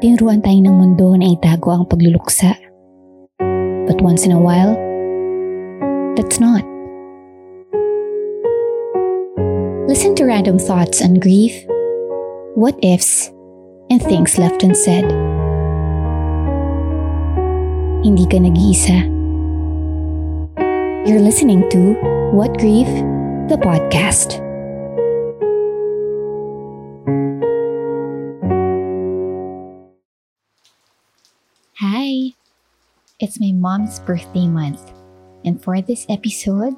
Tinuruan tayo ng mundo na itago ang pagluluksa. But once in a while, that's not. Listen to random thoughts on grief, what ifs, and things left unsaid. Hindi ka nag-iisa. You're listening to What Grief, the podcast. It's my mom's birthday month, and for this episode,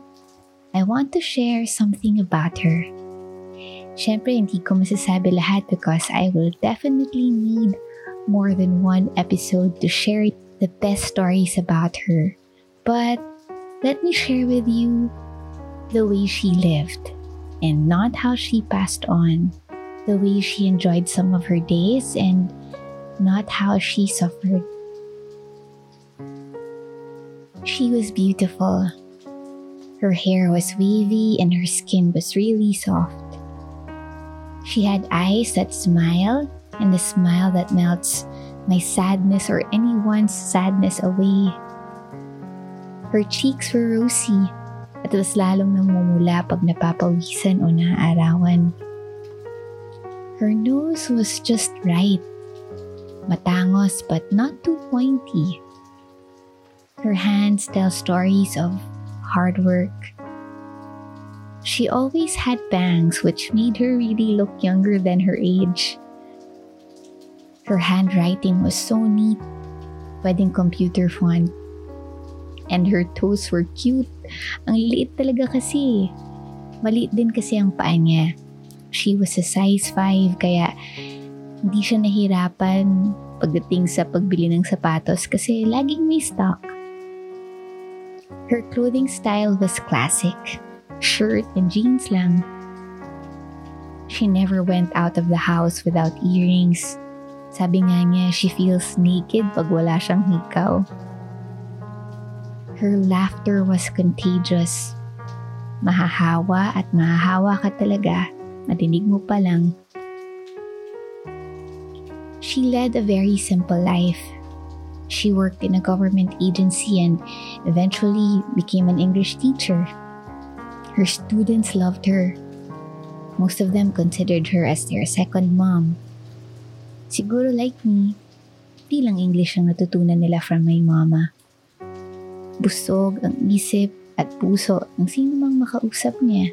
I want to share something about her. Siyempre, hindi ko masasabi lahat because I will definitely need more than one episode to share the best stories about her. But let me share with you the way she lived and not how she passed on, the way she enjoyed some of her days and not how she suffered she was beautiful. Her hair was wavy and her skin was really soft. She had eyes that smile and a smile that melts my sadness or anyone's sadness away. Her cheeks were rosy at was lalong namumula pag napapawisan o naaarawan. Her nose was just right. Matangos but not too pointy. Her hands tell stories of hard work. She always had bangs, which made her really look younger than her age. Her handwriting was so neat, pwedeng computer font. And her toes were cute. Ang liit talaga kasi. Maliit din kasi ang paa niya. She was a size 5 kaya hindi siya nahirapan pagdating sa pagbili ng sapatos kasi laging may stock. Her clothing style was classic, shirt and jeans lang. She never went out of the house without earrings. Sabi nga niya, she feels naked pag wala siyang hikaw. Her laughter was contagious. Mahahawa at mahahawa ka talaga. Madinig mo pa lang. She led a very simple life she worked in a government agency and eventually became an English teacher. Her students loved her. Most of them considered her as their second mom. Siguro like me, di lang English ang natutunan nila from my mama. Busog ang isip at puso ng sino mang makausap niya.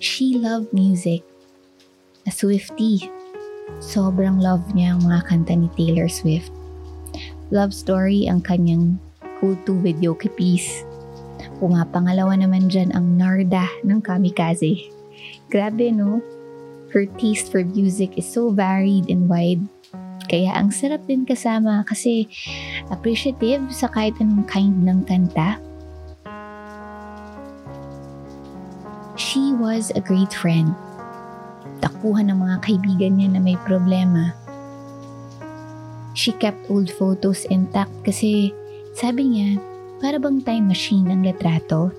She loved music. A Swiftie Sobrang love niya ang mga kanta ni Taylor Swift. Love Story ang kanyang go-to video piece. Pumapangalawa naman dyan ang Narda ng Kamikaze. Grabe no? Her taste for music is so varied and wide. Kaya ang sarap din kasama kasi appreciative sa kahit anong kind ng kanta. She was a great friend takbuhan ng mga kaibigan niya na may problema. She kept old photos intact kasi sabi niya, para bang time machine ang letrato.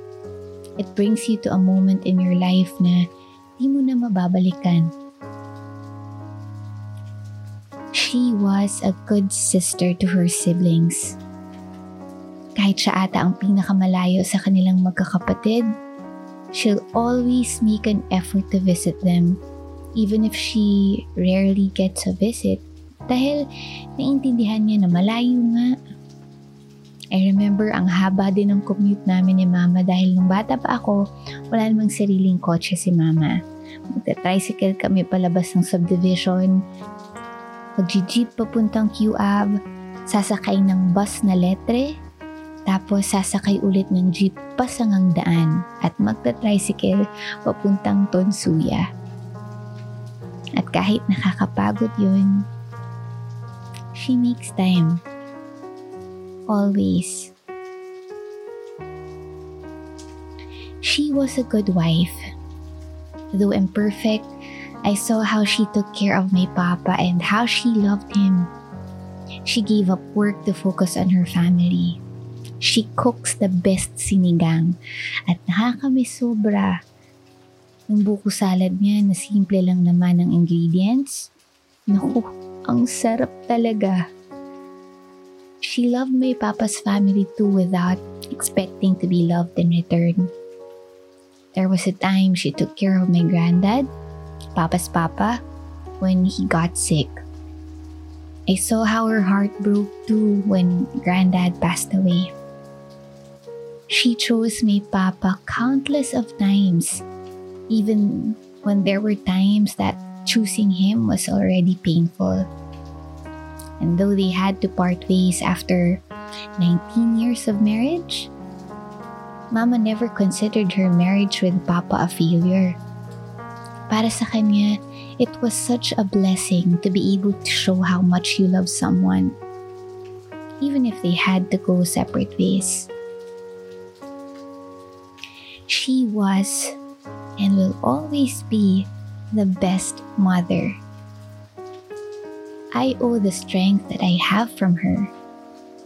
It brings you to a moment in your life na di mo na mababalikan. She was a good sister to her siblings. Kahit siya ata ang pinakamalayo sa kanilang magkakapatid, she'll always make an effort to visit them even if she rarely gets a visit dahil naintindihan niya na malayo nga. I remember ang haba din ng commute namin ni mama dahil nung bata pa ako, wala namang sariling kotse si mama. Magta-tricycle kami palabas ng subdivision, mag-jeep papuntang QAB, sasakay ng bus na letre, tapos sasakay ulit ng jeep pasangang daan at magta-tricycle papuntang Tonsuya. At kahit nakakapagod yun, she makes time. Always. She was a good wife. Though imperfect, I saw how she took care of my papa and how she loved him. She gave up work to focus on her family. She cooks the best sinigang at nakakamiss sobra yung buko salad niya na simple lang naman ng ingredients, Naku, ang sarap talaga. She loved my papa's family too without expecting to be loved in return. There was a time she took care of my granddad, papa's papa, when he got sick. I saw how her heart broke too when granddad passed away. She chose my papa countless of times, even when there were times that choosing him was already painful. And though they had to part ways after 19 years of marriage, Mama never considered her marriage with Papa a failure. Para sa kanya, it was such a blessing to be able to show how much you love someone, even if they had to go separate ways. She was and will always be the best mother I owe the strength that I have from her.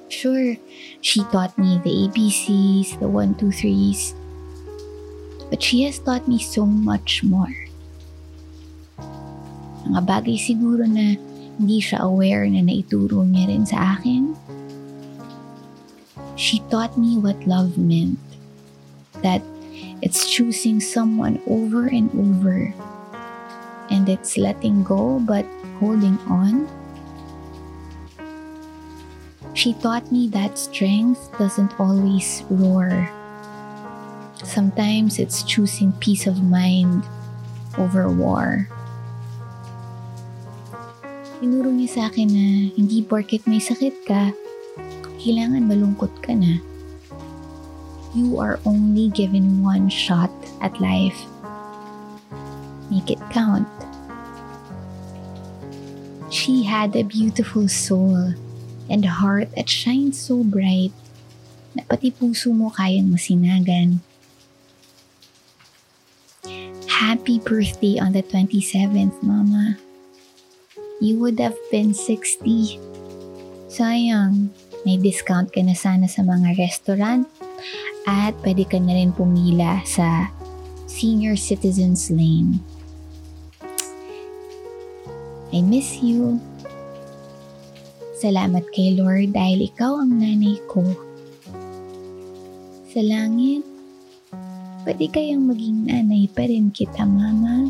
Sure, she taught me the ABCs, the one, two, threes, but she has taught me so much more. Mga bagay siguro na hindi siya aware na naituro niya rin sa akin. She taught me what love meant. That it's choosing someone over and over. And it's letting go but holding on She taught me that strength doesn't always roar. Sometimes it's choosing peace of mind over war. Tinuro niya sa akin na hindi porket may sakit ka, kailangan malungkot ka na. You are only given one shot at life. Make it count. She had a beautiful soul and heart that shines so bright na pati puso mo kayang masinagan. Happy birthday on the 27th, Mama. You would have been 60. Sayang, may discount ka na sana sa mga restaurant at pwede ka na rin pumila sa Senior Citizens Lane. I miss you. Salamat kay Lord dahil ikaw ang nanay ko. Sa langit, pwede kayang maging nanay pa rin kita, Mama.